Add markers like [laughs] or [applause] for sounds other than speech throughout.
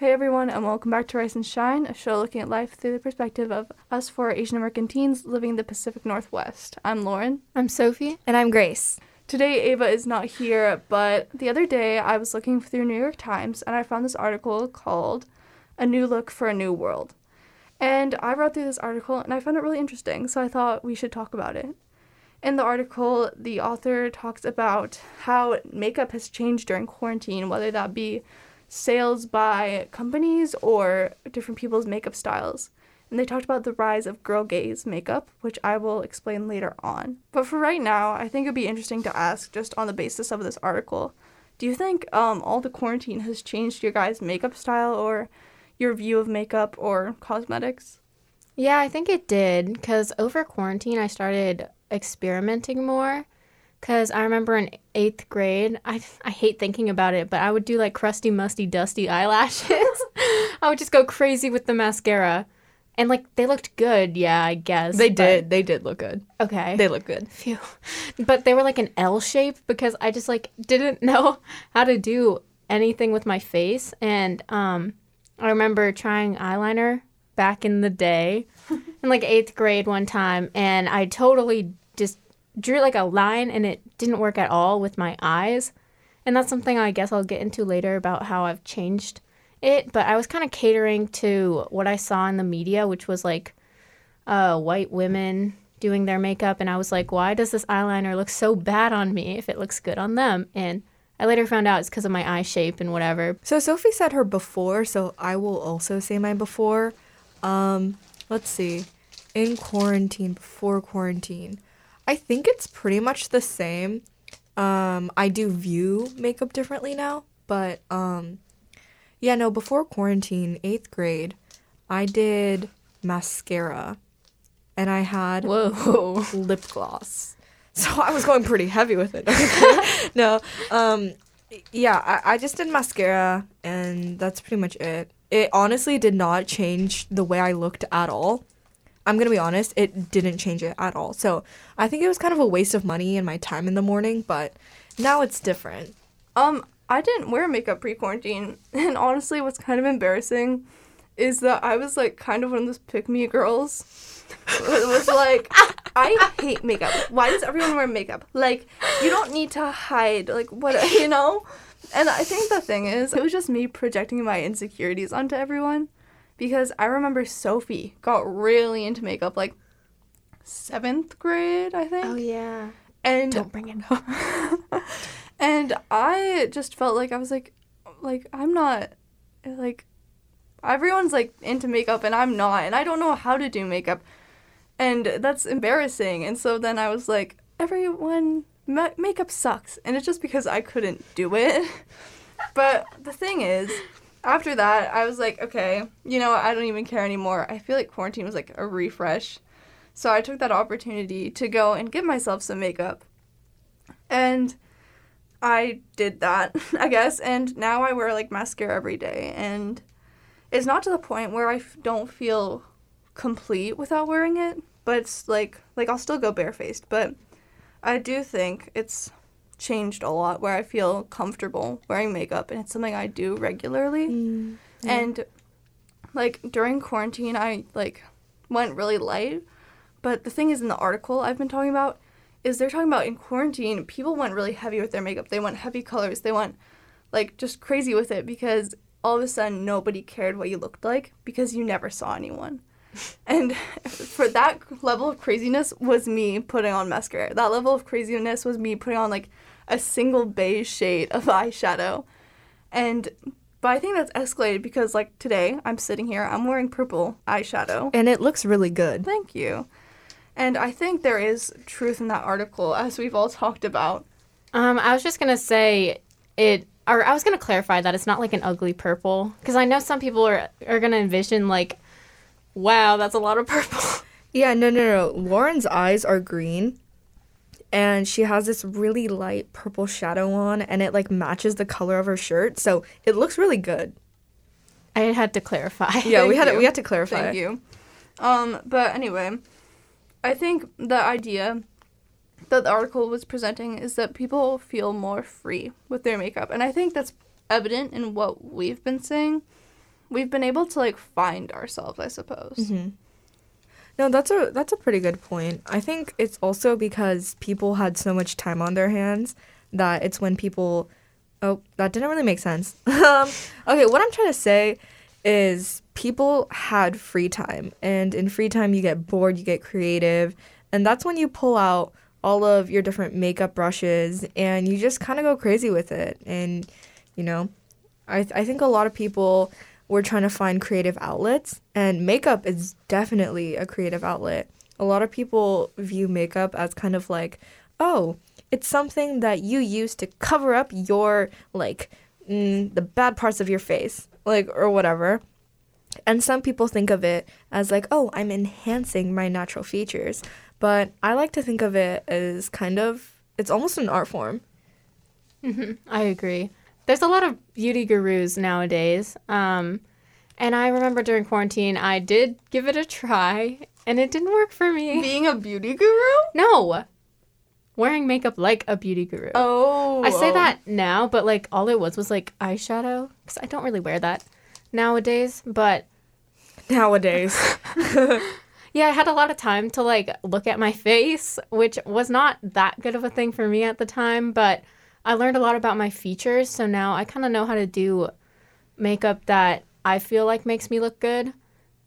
Hey everyone, and welcome back to Rice and Shine, a show looking at life through the perspective of us four Asian American teens living in the Pacific Northwest. I'm Lauren. I'm Sophie. And I'm Grace. Today, Ava is not here, but the other day I was looking through New York Times and I found this article called A New Look for a New World. And I read through this article and I found it really interesting, so I thought we should talk about it. In the article, the author talks about how makeup has changed during quarantine, whether that be sales by companies or different people's makeup styles. And they talked about the rise of girl gaze makeup, which I will explain later on. But for right now, I think it'd be interesting to ask, just on the basis of this article, do you think um, all the quarantine has changed your guys' makeup style or your view of makeup or cosmetics? Yeah, I think it did because over quarantine, I started experimenting more. Because I remember in eighth grade, I, I hate thinking about it, but I would do like crusty, musty, dusty eyelashes. [laughs] I would just go crazy with the mascara. And like they looked good, yeah, I guess. They did. They did look good. Okay. They look good. Phew. But they were like an L shape because I just like didn't [laughs] know how to do anything with my face. And um, I remember trying eyeliner back in the day [laughs] in like eighth grade one time, and I totally drew like a line and it didn't work at all with my eyes. And that's something I guess I'll get into later about how I've changed it. But I was kind of catering to what I saw in the media, which was like uh, white women doing their makeup. And I was like, why does this eyeliner look so bad on me if it looks good on them? And I later found out it's because of my eye shape and whatever. So Sophie said her before, so I will also say my before. Um, let's see. In quarantine, before quarantine. I think it's pretty much the same. Um, I do view makeup differently now, but um, yeah, no, before quarantine, eighth grade, I did mascara and I had Whoa. [laughs] lip gloss. So I was going pretty heavy with it. [laughs] No, um, yeah, I, I just did mascara and that's pretty much it. It honestly did not change the way I looked at all. I'm gonna be honest, it didn't change it at all. So I think it was kind of a waste of money and my time in the morning, but now it's different. Um, I didn't wear makeup pre quarantine, [laughs] and honestly, what's kind of embarrassing is that I was like kind of one of those pick me girls. it [laughs] was like, I hate makeup. Why does everyone wear makeup? Like, you don't need to hide, like, what, [laughs] you know? And I think the thing is, it was just me projecting my insecurities onto everyone because I remember Sophie got really into makeup, like, seventh grade, I think. Oh, yeah. And Don't bring it up. [laughs] and I just felt like I was like, like I'm not, like, everyone's like into makeup and I'm not, and I don't know how to do makeup, and that's embarrassing. And so then I was like, everyone, ma- makeup sucks, and it's just because I couldn't do it. [laughs] but the thing is. After that, I was like, okay, you know, I don't even care anymore. I feel like quarantine was like a refresh. So I took that opportunity to go and get myself some makeup. And I did that, [laughs] I guess, and now I wear like mascara every day and it's not to the point where I f- don't feel complete without wearing it, but it's like like I'll still go barefaced, but I do think it's changed a lot where I feel comfortable wearing makeup and it's something I do regularly. Mm, And like during quarantine I like went really light, but the thing is in the article I've been talking about is they're talking about in quarantine people went really heavy with their makeup. They went heavy colors. They went like just crazy with it because all of a sudden nobody cared what you looked like because you never saw anyone. [laughs] and for that level of craziness was me putting on mascara. That level of craziness was me putting on like a single beige shade of [laughs] eyeshadow. And but I think that's escalated because like today I'm sitting here, I'm wearing purple eyeshadow. And it looks really good. Thank you. And I think there is truth in that article as we've all talked about. Um, I was just gonna say it, or I was gonna clarify that it's not like an ugly purple because I know some people are are gonna envision like, wow, that's a lot of purple. [laughs] Yeah, no, no, no. Lauren's eyes are green, and she has this really light purple shadow on, and it like matches the color of her shirt, so it looks really good. I had to clarify. Yeah, we [laughs] had to, we had to clarify. Thank you. Um, but anyway, I think the idea that the article was presenting is that people feel more free with their makeup, and I think that's evident in what we've been saying. we've been able to like find ourselves, I suppose. Mm-hmm. No, that's a that's a pretty good point. I think it's also because people had so much time on their hands that it's when people oh that didn't really make sense. [laughs] um, okay, what I'm trying to say is people had free time, and in free time you get bored, you get creative, and that's when you pull out all of your different makeup brushes and you just kind of go crazy with it. And you know, I th- I think a lot of people we're trying to find creative outlets, and makeup is definitely a creative outlet. A lot of people view makeup as kind of like, oh, it's something that you use to cover up your, like, mm, the bad parts of your face, like, or whatever. And some people think of it as like, oh, I'm enhancing my natural features. But I like to think of it as kind of, it's almost an art form. hmm I agree. There's a lot of beauty gurus nowadays. Um, and I remember during quarantine, I did give it a try, and it didn't work for me. Being a beauty guru? No, wearing makeup like a beauty guru. Oh. I say that now, but like all it was was like eyeshadow because I don't really wear that nowadays. But Nowadays. [laughs] [laughs] yeah, I had a lot of time to like look at my face, which was not that good of a thing for me at the time. But I learned a lot about my features, so now I kind of know how to do makeup that I feel like makes me look good.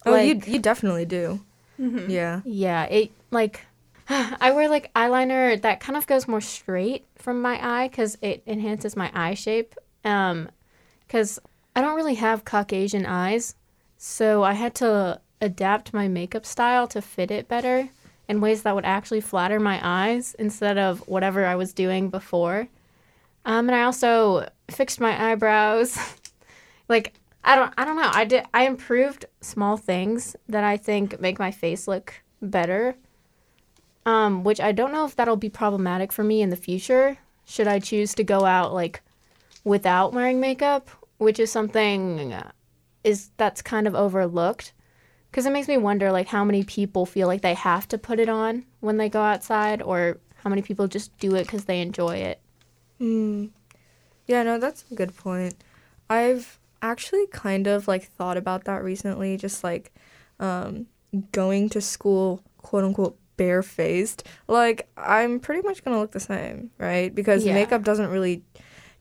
oh, Like- you, you definitely do. Yeah. Yeah, it like [sighs] I wear like eyeliner that kind of goes more straight from my eye because it enhances my eye shape. Um, because I don't really have Caucasian eyes, so I had to adapt my makeup style to fit it better in ways that would actually flatter my eyes instead of whatever I was doing before. Um, and I also fixed my eyebrows. [laughs] like I don't I don't know. I did I improved small things that I think make my face look better. Um, which I don't know if that'll be problematic for me in the future. Should I choose to go out like without wearing makeup, which is something uh, is that's kind of overlooked because it makes me wonder like how many people feel like they have to put it on when they go outside or how many people just do it because they enjoy it. Mm. Yeah, no, that's a good point. I've actually kind of like thought about that recently, just like um, going to school, quote unquote, barefaced. Like, I'm pretty much gonna look the same, right? Because Yeah. makeup doesn't really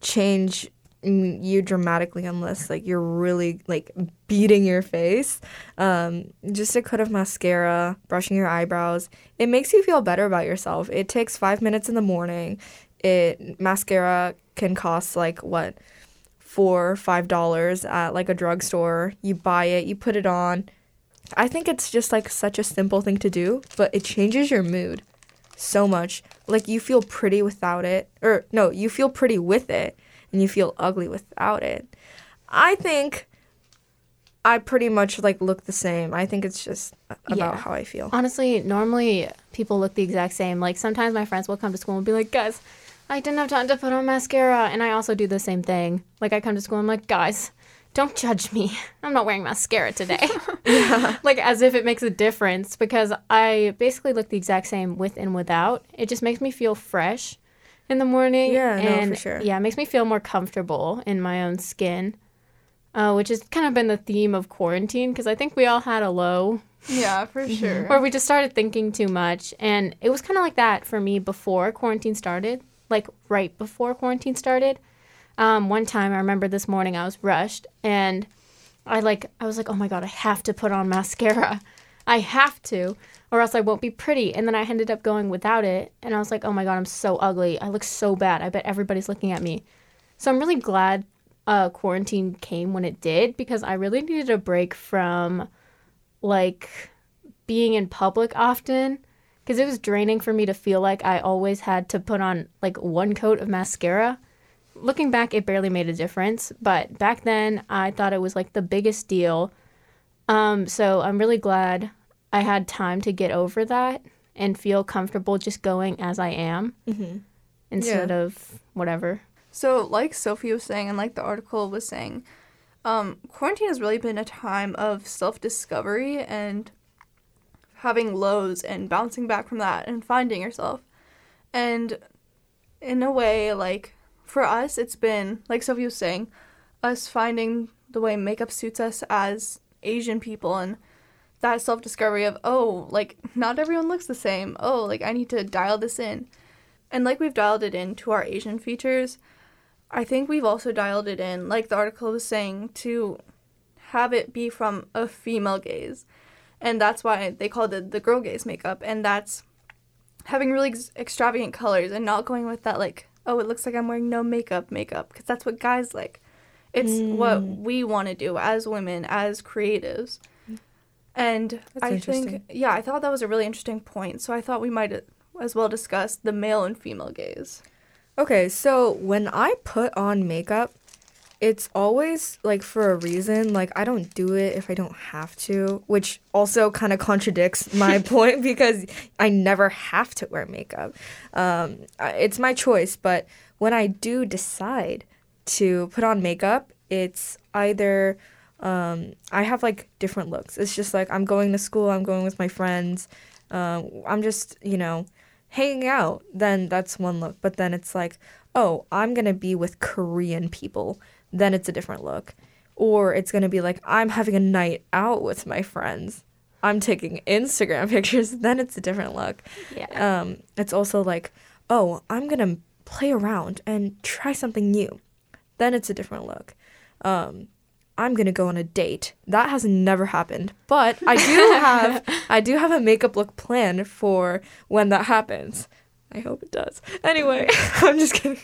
change you dramatically unless like you're really like beating your face. Um, just a coat of mascara, brushing your eyebrows, it makes you feel better about yourself. It takes five minutes in the morning. It mascara can cost like what four five dollars at like a drugstore. You buy it, you put it on. I think it's just like such a simple thing to do, but it changes your mood so much. Like you feel pretty without it, or no, you feel pretty with it, and you feel ugly without it. I think I pretty much like look the same. I think it's just about Yeah. how I feel. Honestly, normally people look the exact same. Like sometimes my friends will come to school and be like, guys, I didn't have time to put on mascara. And I also do the same thing. Like I come to school, I'm like, guys, don't judge me. [laughs] I'm not wearing mascara today. yeah. [laughs] [laughs] like as if it makes a difference because I basically look the exact same with and without. It just makes me feel fresh in the morning. Yeah, no, for and sure. Yeah, it makes me feel more comfortable in my own skin. Uh, which has kind of been the theme of quarantine because I think we all had a low Yeah, for sure. where we just started thinking too much and it was kind of like that for me before quarantine started like right before quarantine started um, one time i remember this morning i was rushed and i like i was like oh my god i have to put on mascara. I have to or else i won't be pretty. And then i ended up going without it and i was like oh my god i'm so ugly. I look so bad. I bet everybody's looking at me. So i'm really glad uh, quarantine came when it did because i really needed a break from like being in public often because it was draining for me to feel like I always had to put on like one coat of mascara. Looking back, it barely made a difference, but back then I thought it was like the biggest deal. Um, so I'm really glad I had time to get over that and feel comfortable just going as I am Mm-hmm. instead of whatever. So, like Sophie was saying, and like the article was saying, um, quarantine has really been a time of self discovery and having lows and bouncing back from that and finding yourself. And in a way, like for us, it's been, like Sophie was saying, us finding the way makeup suits us as Asian people and that self discovery of, oh, like not everyone looks the same. Oh, like I need to dial this in. And like we've dialed it in to our Asian features, I think we've also dialed it in, like the article was saying, to have it be from a female gaze. And that's why they called it the girl gaze makeup. And that's having really ex- extravagant colors and not going with that, like, oh, it looks like I'm wearing no makeup makeup, because that's what guys like. It's what mm. we want to do as women, as creatives. And That's I think, yeah, I thought that was a really interesting point. So I thought we might as well discuss the male and female gaze. Okay, so when I put on makeup, it's always like for a reason. Like I don't do it if I don't have to, which also kind of contradicts [laughs] my point because I never have to wear makeup. Um, it's my choice, but when I do decide to put on makeup, it's either um, I have like different looks. It's just like I'm going to school, I'm going with my friends, um, I'm just you know hanging out, then that's one look. But then it's like, oh, I'm gonna be with Korean people, then it's a different look. Or it's gonna be like, I'm having a night out with my friends. I'm taking Instagram [laughs] pictures, then it's a different look. Yeah. Um, it's also like, oh, I'm gonna play around and try something new. Then it's a different look. Um, I'm gonna go on a date. That has never happened, but I do [laughs] have I do have a makeup look plan for when that happens. I hope it does. Anyway, [laughs] I'm just kidding.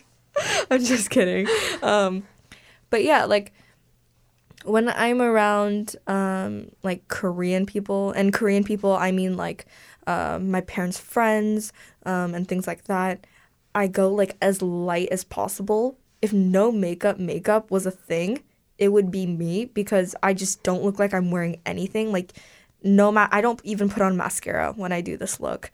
I'm just kidding. Um, but yeah, like when I'm around um, like Korean people, and Korean people, I mean like uh, my parents' friends um, and things like that. I go like as light as possible. If no makeup, makeup was a thing, it would be me because I just don't look like I'm wearing anything. Like no ma- I don't even put on mascara when I do this look.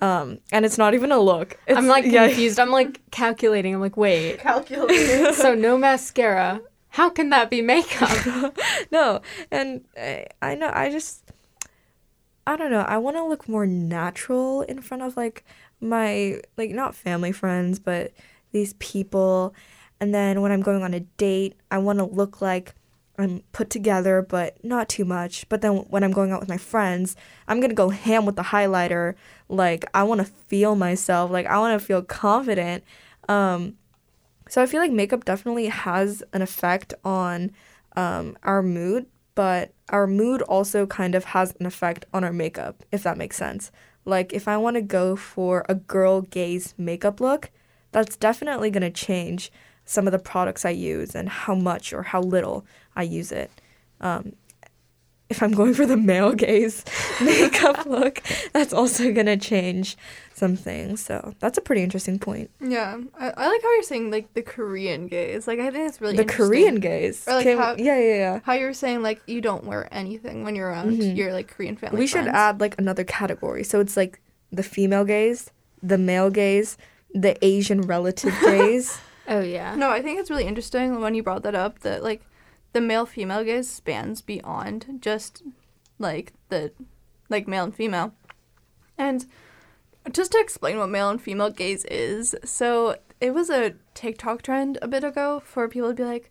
Um, and it's not even a look. I'm It's- like yeah. confused. I'm like calculating. I'm like, wait. Calculated. [laughs] So no mascara. How can that be makeup? [laughs] no, and I, I know I just I don't know. I want to look more natural in front of like my like not family friends, but these people. And then when I'm going on a date, I want to look like I'm put together, but not too much. But then when I'm going out with my friends, I'm gonna go ham with the highlighter. Like I want to feel myself. Like I want to feel confident. Um, so I feel like makeup definitely has an effect on um, our mood, but our mood also kind of has an effect on our makeup, if that makes sense. Like if I want to go for a girl gaze makeup look, that's definitely to change some of the products I use and how much or how little I use it. Um, if I'm going for the male gaze [laughs] makeup [laughs] look, that's also going to change some things. So that's a pretty interesting point. yeah, I, I like how you're saying like the Korean gaze. Like I think it's really the. Korean gaze. Or, like, Can- how- yeah, yeah, yeah. How you were saying like you don't wear anything when you're around Mhm. your like Korean family. we should add like another category. So it's like the female gaze, the male gaze, the Asian relative [laughs] gaze. Oh yeah. No, I think it's really interesting when you brought that up that like the male female gaze spans beyond just like the like male and female. And just to explain what male and female gaze is, so it was a TikTok trend a bit ago for people to be like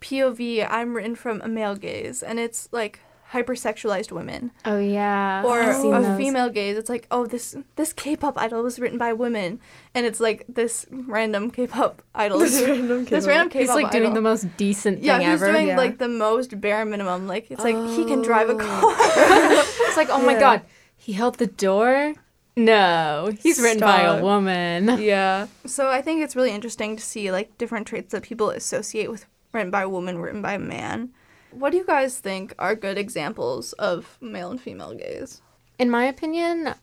POV, I'm written from a male gaze and it's like hypersexualized women Oh yeah. or a female gaze it's like oh this this k-pop idol was written by women and it's like this random k-pop idol This is- random K-pop. random k-pop He's like doing the most decent yeah thing he's ever. doing Yeah. like the most bare minimum like it's like he can drive a Oh. car [laughs] it's like, oh my god, he held the door. No, he's written by a woman. [laughs] Yeah. so i think it's really interesting to see like different traits that people associate with written by a woman written by a man what do you guys think are good examples of male and female gaze In my opinion,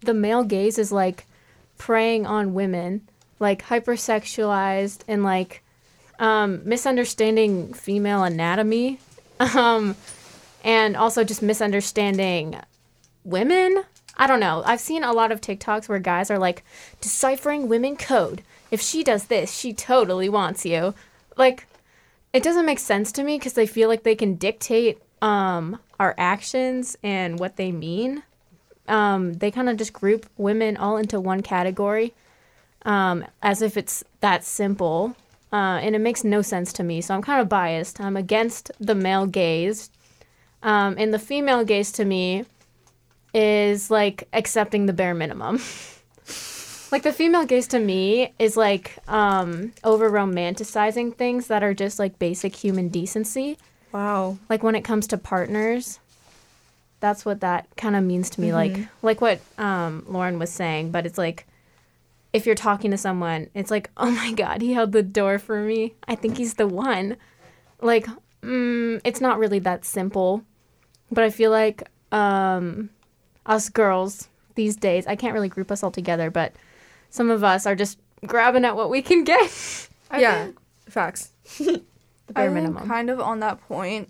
the male gaze is like preying on women, like hypersexualized and like um, misunderstanding female anatomy, [laughs] um, and also just misunderstanding women. I don't know. I've seen a lot of TikToks where guys are like deciphering women code. If she does this, she totally wants you. Like, it doesn't make sense to me because they feel like they can dictate um, our actions and what they mean. Um, they kind of just group women all into one category um, as if it's that simple. uh, and it makes no sense to me. So I'm kind of biased. I'm against the male gaze, um, and the female gaze to me is like accepting the bare minimum. [laughs] like the female gaze to me is like um, over romanticizing things that are just like basic human decency. Wow. Like when it comes to partners, that's what that kind of means to me. Like like what um, Lauren was saying, but it's like if you're talking to someone, it's like, oh my god, he held the door for me. I think he's the one. Like, mm, it's not really that simple, but I feel like um, us girls these days, I can't really group us all together, but some of us are just grabbing at what we can get. I yeah. think- Facts. [laughs] the I bare think minimum. kind of on that point,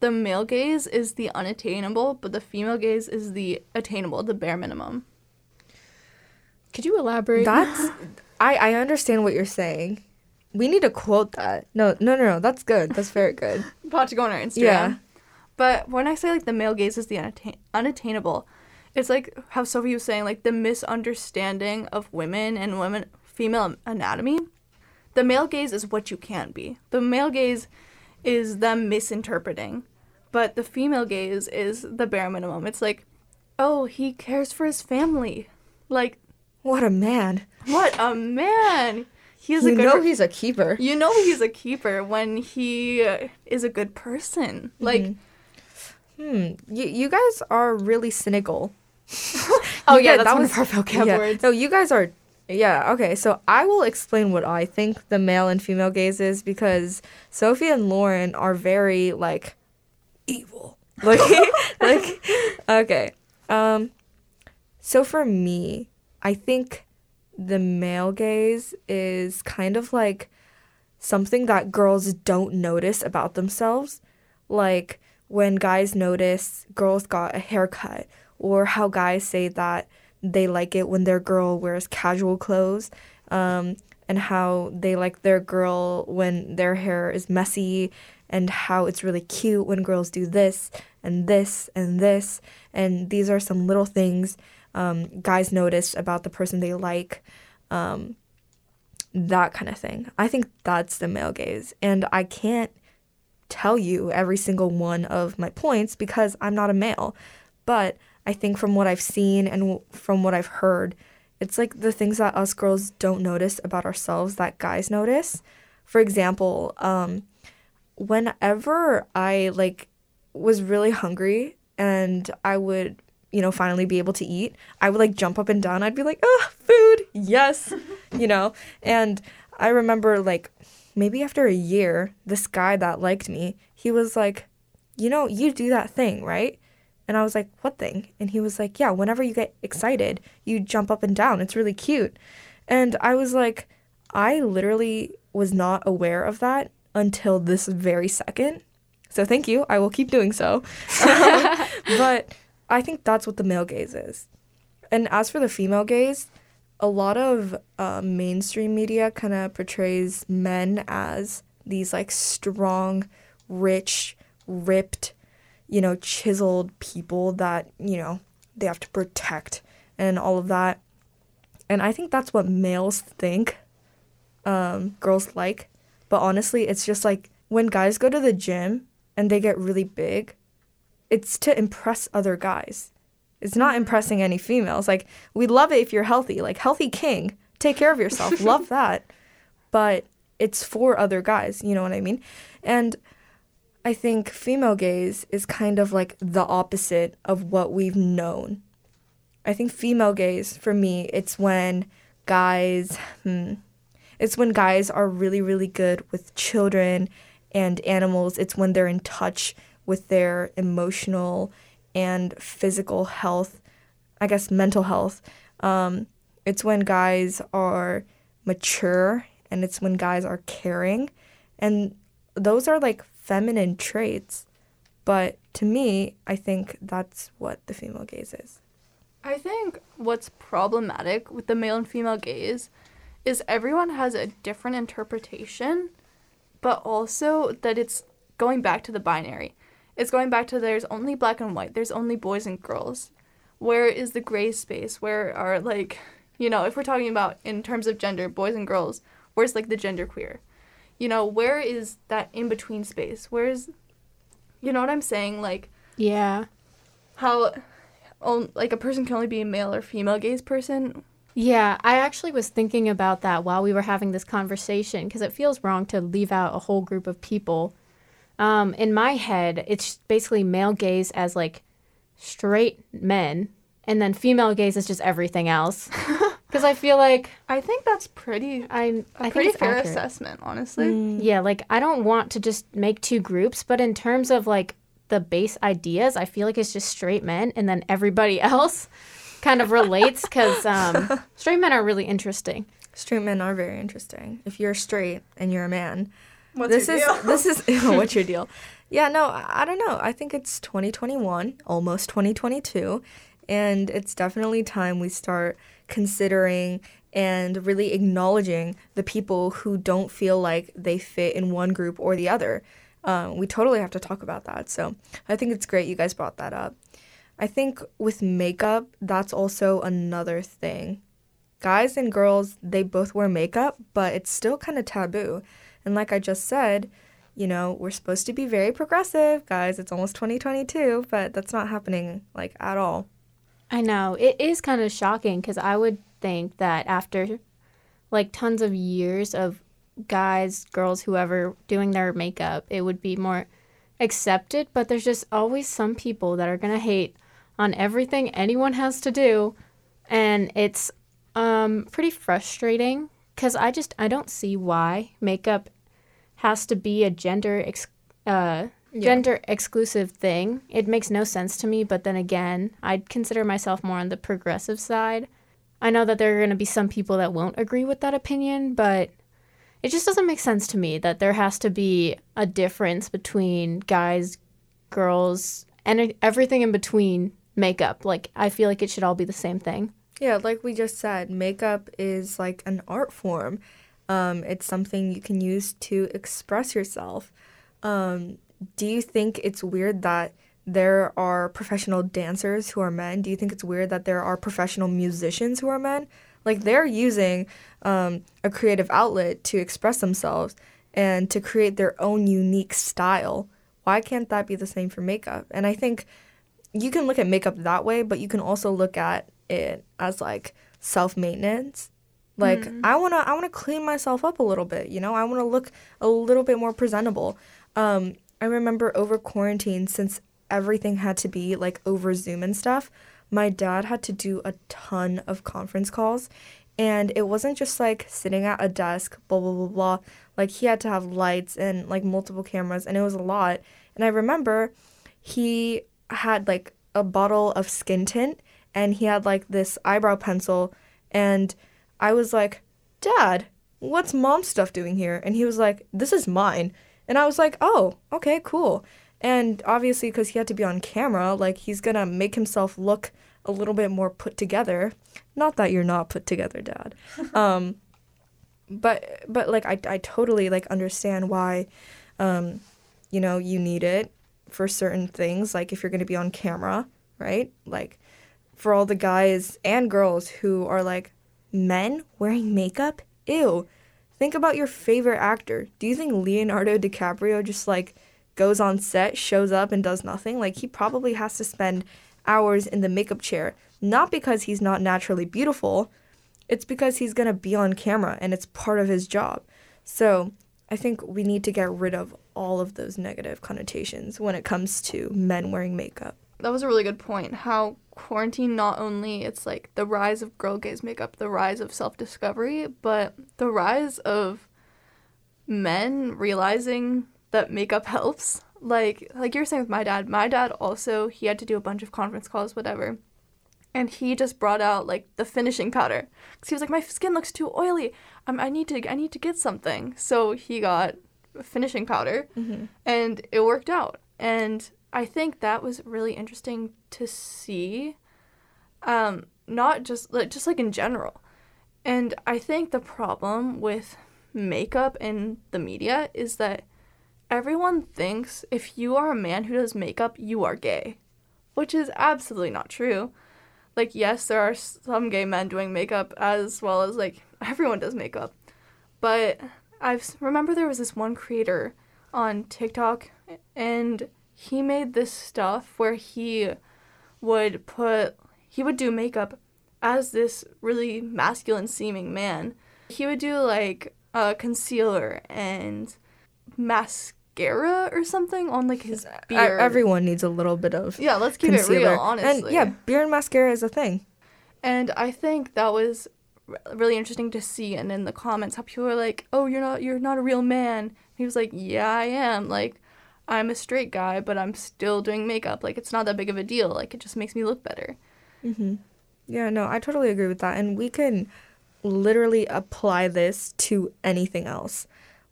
the male gaze is the unattainable, but the female gaze is the attainable, the bare minimum. Could you elaborate? That's [laughs] I I understand what you're saying. We need to quote that. No, no, no, no. That's good. That's very good. [laughs] About to go on our Instagram. Yeah. But when I say like the male gaze is the unattain- unattainable, it's like how Sophie was saying, like the misunderstanding of women and women female anatomy. The male gaze is what you can't be. The male gaze is them misinterpreting, but the female gaze is the bare minimum. It's like, oh, he cares for his family. Like, What a man. what a man! He is You a good. know he's a keeper. you know he's a keeper when he uh, is a good person. Like. Hmm. You, you guys are really cynical. [laughs] oh yeah, guys- that's one of our [laughs] vocab yeah. words. No, you guys are. Yeah. Okay. So I will explain what I think the male and female gaze is because Sophie and Lauren are very like evil. [laughs] Like, like. Okay. Um. So for me, I think the male gaze is kind of like something that girls don't notice about themselves. Like when guys notice girls got a haircut, or how guys say that they like it when their girl wears casual clothes, um, and how they like their girl when their hair is messy, and how it's really cute when girls do this and this and this. And these are some little things um, guys notice about the person they like. Um, that kind of thing. I think that's the male gaze. And I can't tell you every single one of my points because I'm not a male. But I think from what I've seen and from what I've heard, it's like the things that us girls don't notice about ourselves that guys notice. For example, um, whenever I like was really hungry and I would, you know, finally be able to eat, I would like jump up and down. I'd be like, "Ah, food, yes," [laughs] you know. And I remember like maybe after a year, this guy that liked me, he was like, "You know, you do that thing, right?" And I was like, "What thing?" And he was like, "Yeah, whenever you get excited, you jump up and down. It's really cute." And I was like, I literally was not aware of that until this very second. So thank you. I will keep doing so. [laughs] Um, but I think that's what the male gaze is. And as for the female gaze, a lot of uh, mainstream media kind of portrays men as these like strong, rich, ripped, you know, chiseled people that, you know, they have to protect and all of that. And I think that's what males think um, girls like. But honestly, it's just like when guys go to the gym and they get really big, it's to impress other guys. It's not impressing any females. Like, we love it if you're healthy. Like, healthy king, take care of yourself. [laughs] love that. But it's for other guys. You know what I mean? And I think female gaze is kind of like the opposite of what we've known. I think female gaze for me, it's when guys, hmm, it's when guys are really, really good with children and animals. It's when they're in touch with their emotional and physical health, I guess mental health. Um, it's when guys are mature and it's when guys are caring. And those are like feminine traits. But to me, I think that's what the female gaze is. I think what's problematic with the male and female gaze is everyone has a different interpretation, but also that it's going back to the binary. It's going back to there's only black and white, there's only boys and girls. Where is the gray space? Where are, like, you know, if we're talking about in terms of gender, boys and girls, where's like the gender queer? You know, where is that in between space? Where's, you know what I'm saying? Like, Yeah. how, on, like, a person can only be a male or female gaze person. Yeah, I actually was thinking about that while we were having this conversation because it feels wrong to leave out a whole group of people. Um, in my head, it's basically male gaze as like straight men, and then female gaze is just everything else. [laughs] Because I feel like I think that's pretty, I, a I think pretty it's fair accurate. assessment, honestly. Mm. Yeah, like I don't want to just make two groups, but in terms of like the base ideas, I feel like it's just straight men, and then everybody [laughs] else kind of relates because um, [laughs] straight men are really interesting. Straight men are very interesting. If you're straight and you're a man, What's this your is deal? this is [laughs] what's your deal? Yeah, no, I I don't know. I think it's 2021, almost 2022, and it's definitely time we start considering and really acknowledging the people who don't feel like they fit in one group or the other. Um, we totally have to talk about that. So I think it's great you guys brought that up. I think with makeup, that's also another thing. Guys and girls, they both wear makeup, but it's still kind of taboo. And like I just said, you know, we're supposed to be very progressive, guys. It's almost 2022, but that's not happening like at all. I know. It is kind of shocking because I would think that after like tons of years of guys, girls, whoever doing their makeup, it would be more accepted. But there's just always some people that are going to hate on everything anyone has to do. And it's um, pretty frustrating because I just, I don't see why makeup has to be a gender ex- uh, gender exclusive thing. It makes no sense to me, but then again, I'd consider myself more on the progressive side. I know that there are going to be some people that won't agree with that opinion, but it just doesn't make sense to me that there has to be a difference between guys, girls, and everything in between makeup. Like, I feel like it should all be the same thing. Yeah, like we just said, makeup is like an art form. Um, it's something you can use to express yourself. Um, do you think it's weird that there are professional dancers who are men? Do you think it's weird that there are professional musicians who are men? Like they're using um, a creative outlet to express themselves and to create their own unique style. Why can't that be the same for makeup? And I think you can look at makeup that way, but you can also look at it as like self maintenance. Like I wanna I wanna clean myself up a little bit, you know. I wanna look a little bit more presentable. Um, I remember over quarantine, since everything had to be like over Zoom and stuff, my dad had to do a ton of conference calls, and it wasn't just like sitting at a desk, blah blah blah blah. Like he had to have lights and like multiple cameras, and it was a lot. And I remember he had like a bottle of skin tint and he had like this eyebrow pencil and I was like, "Dad, what's mom stuff doing here?" And he was like, "This is mine." And I was like, "Oh, okay, cool." And obviously cuz he had to be on camera, like he's to make himself look a little bit more put together. Not that you're not put together, dad. [laughs] um but but like I I totally like understand why um you know, you need it for certain things, like if you're to be on camera, right? Like for all the guys and girls who are like men wearing makeup, ew. Think about your favorite actor. Do you think Leonardo DiCaprio just like goes on set, shows up, and does nothing? Like he probably has to spend hours in the makeup chair, not because he's not naturally beautiful, it's because he's gonna be on camera and it's part of his job. So I think we need to get rid of all of those negative connotations when it comes to men wearing makeup. that was a really good point. How quarantine not only it's like the rise of girl gaze makeup, the rise of self discovery, but the rise of men realizing that makeup helps. Like like you were saying with my dad. My dad also he had to do a bunch of conference calls, whatever. And he just brought out like the finishing powder because he was like, my skin looks too oily. Um, I need to I need to get something. So he got finishing powder, and it worked out. And I think that was really interesting to see. Um, not just like just like in general. And I think the problem with makeup in the media is that everyone thinks if you are a man who does makeup, you are gay, which is absolutely not true. Like yes, there are some gay men doing makeup as well as like [laughs] everyone does makeup. But I remember there was this one creator on TikTok, and he made this stuff where he would put he would do makeup as this really masculine seeming man. He would do like a concealer and mascara or something on like his beard. Everyone needs a little bit of yeah, let's keep concealer. it real, honestly. And yeah, beard and mascara is a thing. And I think that was really interesting to see. And in the comments, how people were like, "Oh, you're not, you're not a real man." He was like, "Yeah, I am. Like, I'm a straight guy, but I'm still doing makeup. Like, it's not that big of a deal. Like, it just makes me look better." Mm-hmm. Yeah, no, I totally agree with that. And we can literally apply this to anything else.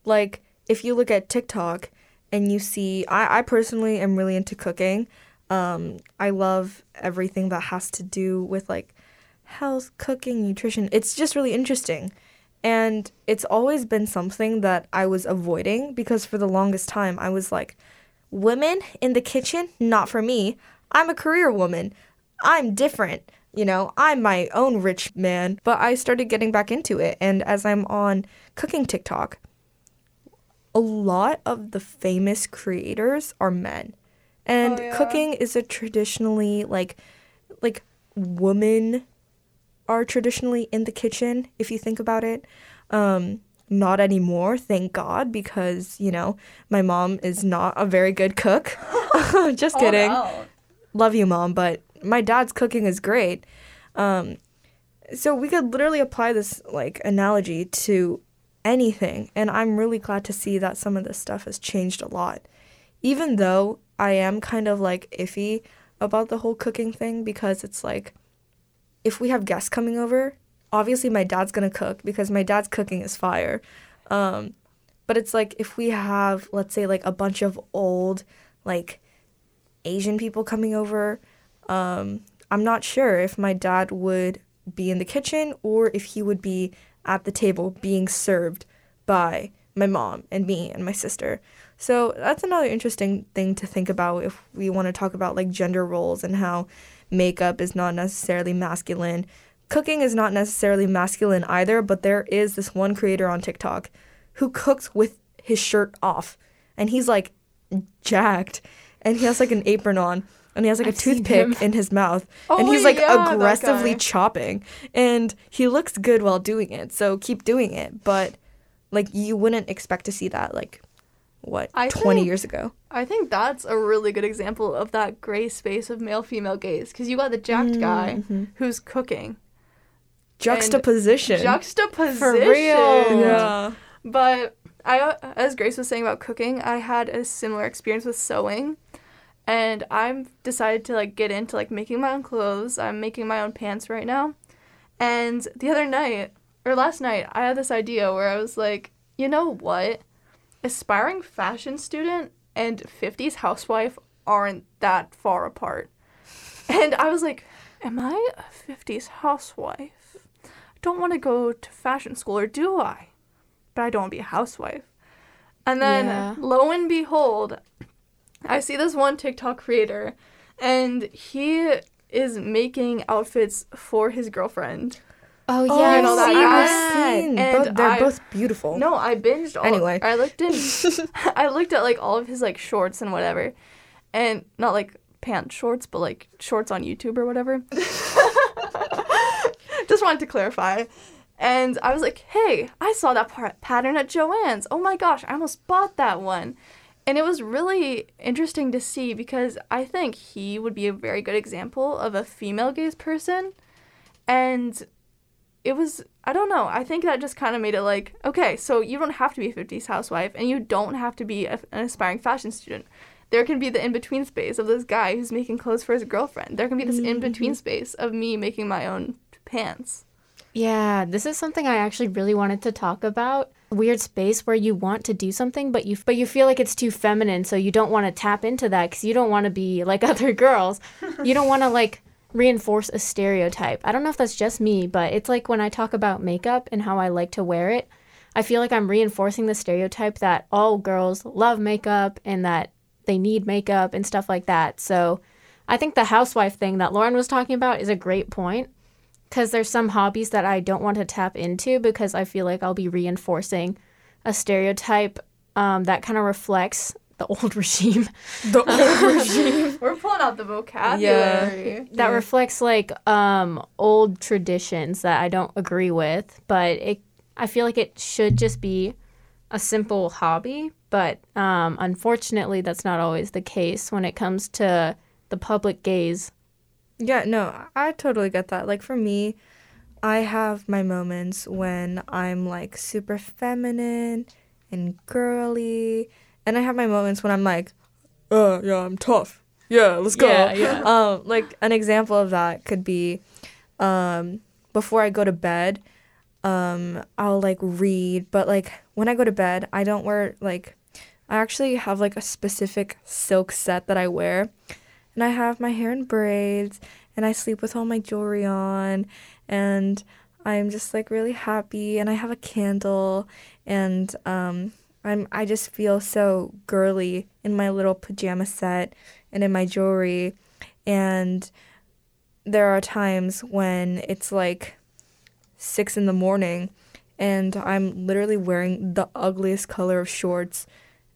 Like, if you look at TikTok and you see, I, I personally am really into cooking. Um, I love everything that has to do with like health, cooking, nutrition. It's just really interesting. And it's always been something that I was avoiding because for the longest time I was like, women in the kitchen, not for me. I'm a career woman. I'm different. You know, I'm my own rich man. But I started getting back into it. And as I'm on cooking TikTok, a lot of the famous creators are men. And Oh, yeah. cooking is a traditionally like like women are traditionally in the kitchen if you think about it. Um not anymore, thank God, because, you know, my mom is not a very good cook. [laughs] Just Oh, kidding. love you mom but my dad's cooking is great. Um so we could literally apply this like analogy to anything and i'm really glad to see that some of this stuff has changed a lot. Even though i am kind of like iffy about the whole cooking thing because it's like if we have guests coming over obviously my dad's gonna cook because my dad's cooking is fire um but it's like if we have let's say like a bunch of old like Asian people coming over. Um, I'm not sure if my dad would be in the kitchen or if he would be at the table being served by my mom and me and my sister. So that's another interesting thing to think about if we want to talk about like gender roles and how makeup is not necessarily masculine. Cooking is not necessarily masculine either, but there is this one creator on TikTok who cooks with his shirt off. And he's like jacked. And he has like an apron on. And he has like I've a toothpick in his mouth. [laughs] Oh, and he's like yeah, aggressively chopping. And he looks good while doing it. So keep doing it. But like you wouldn't expect to see that like what I 20 think- years ago. I think that's a really good example of that gray space of male female gaze. Because you got the jacked guy Mhm. who's cooking. Juxtaposition Juxtaposition. For real. yeah But I, as Grace was saying about cooking, I had a similar experience with sewing, and I'm decided to like get into like making my own clothes. I'm making my own pants right now, and the other night or last night, I had this idea where I was like, you know what, aspiring fashion student and 50s housewife aren't that far apart, and I was like, am I a 50s housewife? Don't want to go to fashion school, or do I? but I don't want to be a housewife. And then Yeah. lo and behold, I see this one TikTok creator and he is making outfits for his girlfriend. Oh yeah, oh, I've you know that seen that. seen. And Both- they're I- both beautiful No, I binged all Anyway. I looked in [laughs] [laughs] I looked at like all of his like shorts and whatever. And not like pants shorts, but like shorts on YouTube or whatever. [laughs] Just wanted to clarify. And I was like, hey, I saw that par- pattern at Joann's. Oh my gosh, I almost bought that one. And it was really interesting to see because I think he would be a very good example of a female gaze person. And it was, I don't know, I think that just kind of made it like, okay, so you don't have to be a 50s housewife and you don't have to be a, an aspiring fashion student. There can be the in between space of this guy who's making clothes for his girlfriend. There can be this in between mm-hmm. space of me making my own pants. Yeah, this is something I actually really wanted to talk about. Weird space where you want to do something, but you but you feel like it's too feminine, so you don't want to tap into that because you don't want to be like [laughs] other girls. you don't want to like reinforce a stereotype. I don't know if that's just me, but it's like when I talk about makeup and how I like to wear it, I feel like I'm reinforcing the stereotype that all girls love makeup and that they need makeup and stuff like that. So I think the housewife thing that Lauren was talking about is a great point because there's some hobbies that I don't want to tap into because I feel like I'll be reinforcing a stereotype um, that kind of reflects the [laughs] old regime The old [laughs] [laughs] regime. We're pulling out the vocabulary. Yeah. that Yeah. reflects like um, old traditions that I don't agree with, but it I feel like it should just be a simple hobby, but um, unfortunately that's not always the case when it comes to the public gaze. Yeah, no, I totally get that. Like for me, I have my moments when I'm like super feminine and girly, and I have my moments when I'm like, uh, yeah, I'm tough. Yeah, let's go. Yeah, yeah. [laughs] Um, like an example of that could be, um, before I go to bed, um, I'll like read, but like when I go to bed, I don't wear like, I actually have like a specific silk set that I wear and I have my hair in braids and I sleep with all my jewelry on and I'm just like really happy and I have a candle and um I'm I just feel so girly in my little pajama set and in my jewelry. And there are times when it's like six in the morning and I'm literally wearing the ugliest color of shorts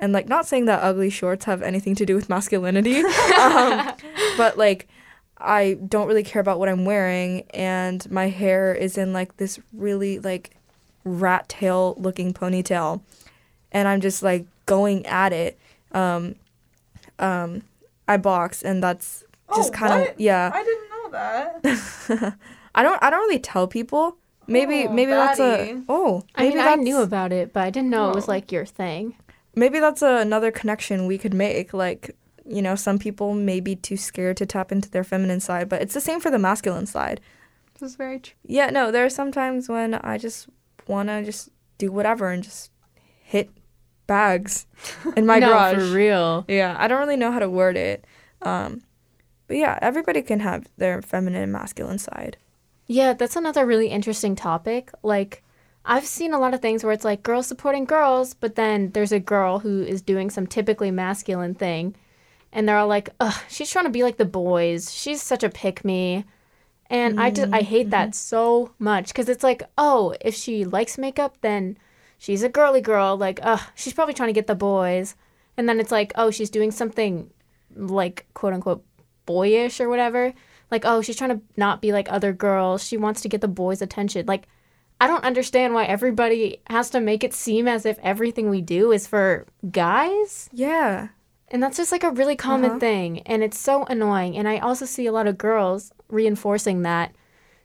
and like not saying that ugly shorts have anything to do with masculinity [laughs] um, but like i don't really care about what i'm wearing and my hair is in like this really like rat tail looking ponytail and i'm just like going at it um, um, i box and that's just Oh, kind of yeah I didn't know that. [laughs] i don't i don't really tell people maybe Oh, maybe that's a baddie. oh I maybe mean, I knew about it, but I didn't know it was Oh. like your thing. Maybe that's another connection we could make like you know some people may be too scared to tap into their feminine side but it's the same for the masculine side this is very true. yeah no there are some times when i just want to just do whatever and just hit bags [laughs] in my no, garage for real. yeah i don't really know how to word it um but yeah everybody can have their feminine and masculine side Yeah, that's another really interesting topic. Like, I've seen a lot of things where it's like girls supporting girls, but then there's a girl who is doing some typically masculine thing, and they're all like, ugh, she's trying to be like the boys. She's such a pick me. And I just, I hate that mm-hmm. so much because it's like, oh, if she likes makeup, then she's a girly girl. Like, ugh, she's probably trying to get the boys. And then it's like, oh, she's doing something like quote unquote boyish or whatever. Like, oh, she's trying to not be like other girls. She wants to get the boys' attention. Like, I don't understand why everybody has to make it seem as if everything we do is for guys. yeah And that's just like a really common Uh-huh. thing. And it's so annoying. And I also see a lot of girls reinforcing that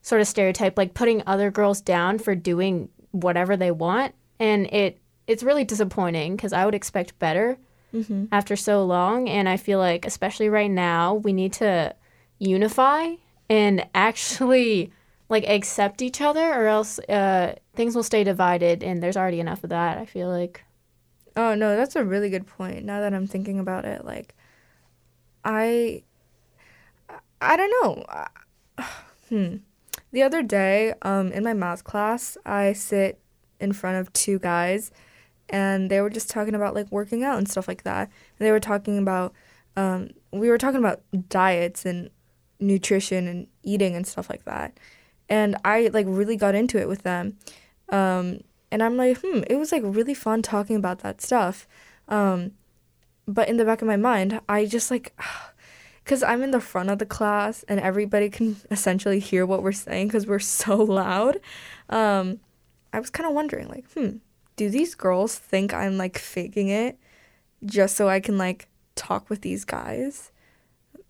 sort of stereotype, like putting other girls down for doing whatever they want. And it it's really disappointing because I would expect better mm-hmm. after so long. And I feel like, especially right now, we need to unify and [laughs] actually like accept each other, or else uh, things will stay divided. And there's already enough of that. I feel like. Oh no, that's a really good point. Now that I'm thinking about it, like I I don't know. Uh, [sighs] Hmm. The other day, um in my math class, I sit in front of two guys and they were just talking about like working out and stuff like that. And they were talking about um we were talking about diets and nutrition and eating and stuff like that. And I like really got into it with them. Um and I'm like, hmm, it was like really fun talking about that stuff. Um, but in the back of my mind, I just like, [sighs] because I'm in the front of the class and everybody can [laughs] essentially hear what we're saying because we're [laughs] so loud. Um, I was kind of wondering, like, hmm, do these girls think I'm like faking it just so I can like talk with these guys?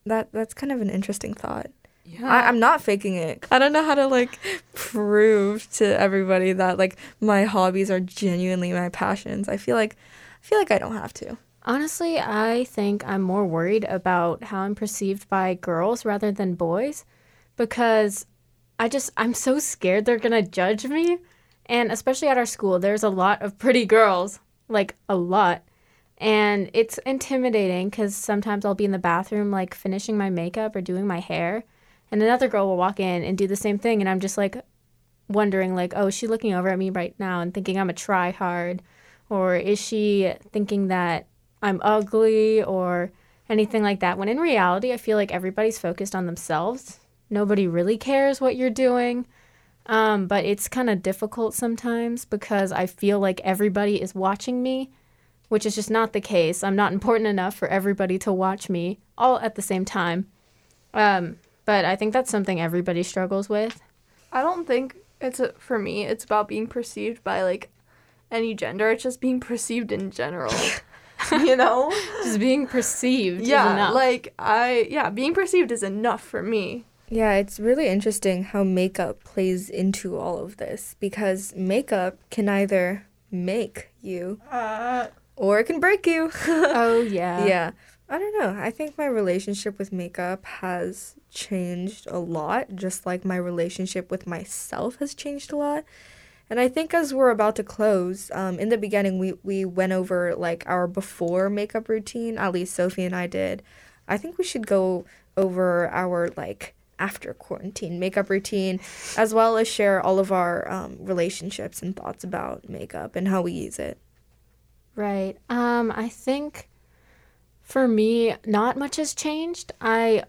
That that's kind of an interesting thought. Yeah. I, I'm not faking it. I don't know how to like prove to everybody that like my hobbies are genuinely my passions. I feel like I feel like I don't have to. Honestly, I think I'm more worried about how I'm perceived by girls rather than boys because I just, I'm so scared they're going to judge me. And especially at our school, there's a lot of pretty girls, like a lot. And it's intimidating because sometimes I'll be in the bathroom, like finishing my makeup or doing my hair, and another girl will walk in and do the same thing. And I'm just like wondering, like, oh, is she looking over at me right now and thinking I'm a try hard? Or is she thinking that I'm ugly or anything like that? When in reality, I feel like everybody's focused on themselves. Nobody really cares what you're doing. Um, but it's kind of difficult sometimes because I feel like everybody is watching me, which is just not the case. I'm not [laughs] important enough for everybody to watch me all at the same time. Um, but I think that's something everybody struggles with. I don't think it's a, for me. It's about being perceived by like any gender. It's just being perceived in general. [laughs] you know? Just being perceived. is Yeah, enough. like I yeah, being perceived is enough for me. Yeah, it's really interesting how makeup plays into all of this because makeup can either make you uh, or it can break you. oh [laughs] yeah. yeah. I don't know. I think my relationship with makeup has changed a lot, just like my relationship with myself has changed a lot. And I think as we're about to close, um, in the beginning, we, we went over like our before makeup routine. At least Sophie and I did. I think we should go over our like after quarantine makeup routine, as well as share all of our um, relationships and thoughts about makeup and how we use it. Right. Um, I think for me, not much has changed. I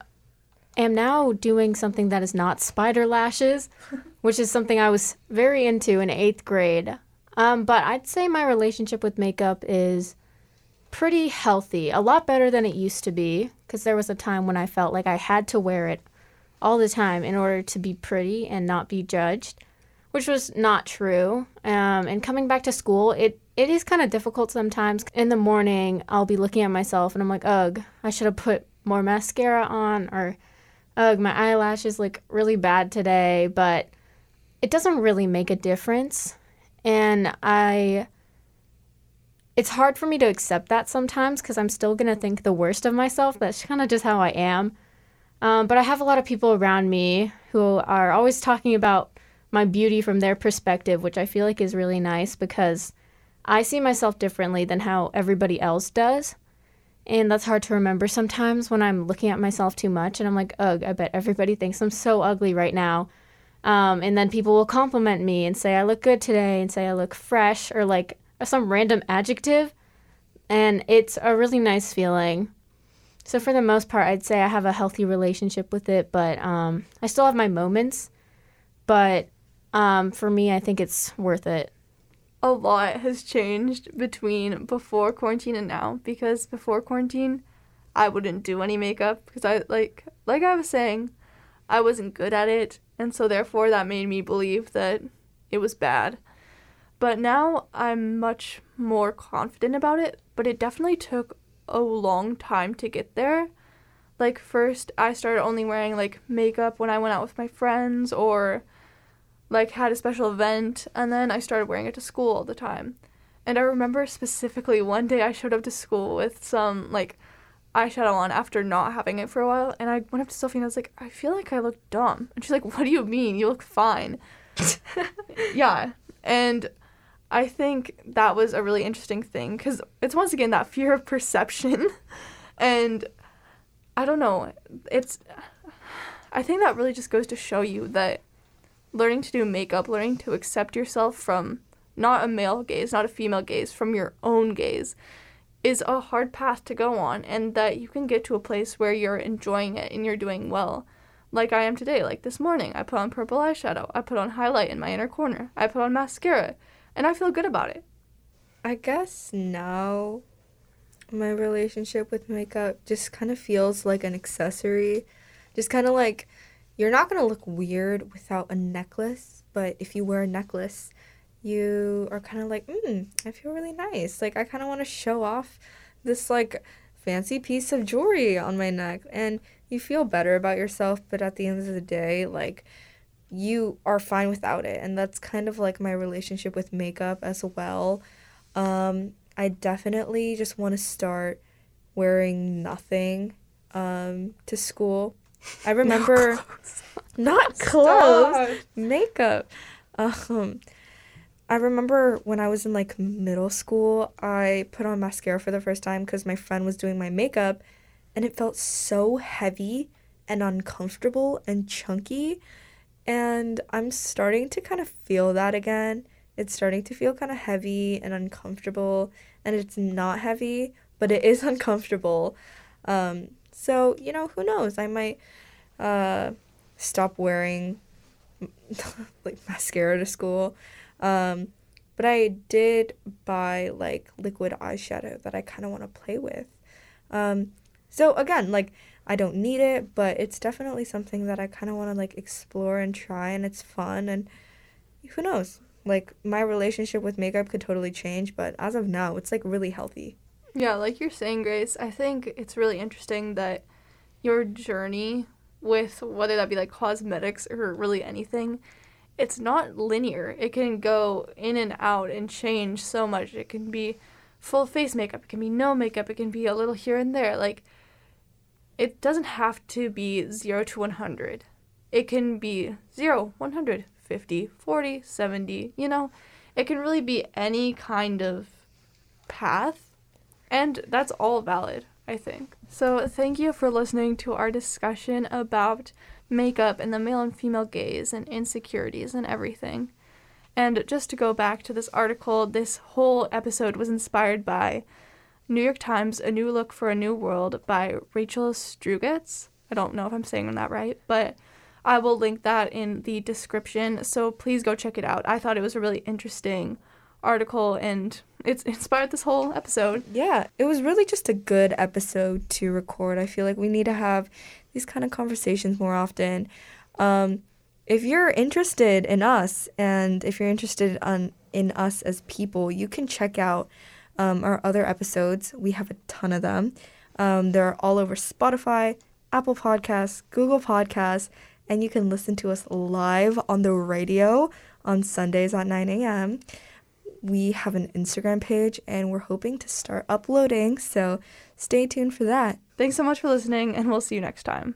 am now doing something that is not spider lashes, [laughs] which is something I was very into in eighth grade. Um, but I'd say my relationship with makeup is pretty healthy, a lot better than it used to be, because there was a time when I felt like I had to wear it all the time in order to be pretty and not be judged which was not true. Um, and coming back to school, it it is kind of difficult sometimes. In the morning, I'll be looking at myself and I'm like, ugh, I should have put more mascara on, or ugh, my eyelashes look really bad today. But it doesn't really make a difference, and I. It's hard for me to accept that sometimes because I'm still gonna think the worst of myself. That's kind of just how I am. Um, but I have a lot of people around me who are always talking about my beauty from their perspective, which I feel like is really nice because I see myself differently than how everybody else does. And that's hard to remember sometimes when I'm looking at myself too much and I'm like, ugh, I bet everybody thinks I'm so ugly right now. Um, and then people will compliment me and say I look good today and say I look fresh or like some random adjective. And it's a really nice feeling. So for the most part, I'd say I have a healthy relationship with it, but um, I still have my moments. But um, for me, I think it's worth it. A lot has changed between before quarantine and now because before quarantine, I wouldn't do any makeup because I like like I was saying, I wasn't good at it, and so therefore that made me believe that it was bad. But now I'm much more confident about it, but it definitely took a long time to get there. Like first I started only wearing like makeup when I went out with my friends or like had a special event and then I started wearing it to school all the time. And I remember specifically one day I showed up to school with some like eyeshadow on after not having it for a while and I went up to Sophie and I was like, I feel like I look dumb. And she's like, What do you mean? You look fine. [laughs] yeah. And I think that was a really interesting thing because it's once again that fear of perception. [laughs] and I don't know. It's. I think that really just goes to show you that learning to do makeup, learning to accept yourself from not a male gaze, not a female gaze, from your own gaze, is a hard path to go on, and that you can get to a place where you're enjoying it and you're doing well. Like I am today, like this morning, I put on purple eyeshadow, I put on highlight in my inner corner, I put on mascara, and I feel good about it. I guess now my relationship with makeup just kind of feels like an accessory. Just kind of like you're not going to look weird without a necklace, but if you wear a necklace, you are kind of like, mm, I feel really nice. Like, I kind of want to show off this, like, fancy piece of jewelry on my neck. And you feel better about yourself, but at the end of the day, like, you are fine without it. And that's kind of like my relationship with makeup as well. Um, I definitely just want to start wearing nothing um, to school. I remember not [laughs] clothes, makeup. Um, I remember when I was in like middle school, I put on mascara for the first time because my friend was doing my makeup, and it felt so heavy and uncomfortable and chunky. And I'm starting to kind of feel that again. It's starting to feel kind of heavy and uncomfortable, and it's not heavy, but it is [laughs] uncomfortable. Um, so, you know, who knows? I might uh, stop wearing [laughs] like mascara to school. Um, but I did buy like liquid eyeshadow that I kind of want to play with. Um, so again, like I don't need it, but it's definitely something that I kind of want to like explore and try, and it's fun. And who knows? Like my relationship with makeup could totally change, but as of now, it's like really healthy. Yeah, like you're saying, Grace, I think it's really interesting that your journey with whether that be like cosmetics or really anything, it's not linear. It can go in and out and change so much. It can be full face makeup, it can be no makeup, it can be a little here and there. Like, it doesn't have to be 0 to 100. It can be 0, 100, 50, 40, 70, you know? It can really be any kind of path and that's all valid, I think. So, thank you for listening to our discussion about makeup and the male and female gaze and insecurities and everything. And just to go back to this article, this whole episode was inspired by New York Times A New Look for a New World by Rachel Strugatz. I don't know if I'm saying that right, but I will link that in the description. So please go check it out. I thought it was a really interesting article and it's inspired this whole episode. Yeah, it was really just a good episode to record. I feel like we need to have these kind of conversations more often. Um, if you're interested in us and if you're interested on in us as people, you can check out um, our other episodes. We have a ton of them. Um, they're all over Spotify, Apple Podcasts, Google Podcasts, and you can listen to us live on the radio on Sundays at 9 a.m we have an Instagram page and we're hoping to start uploading, so stay tuned for that. Thanks so much for listening, and we'll see you next time.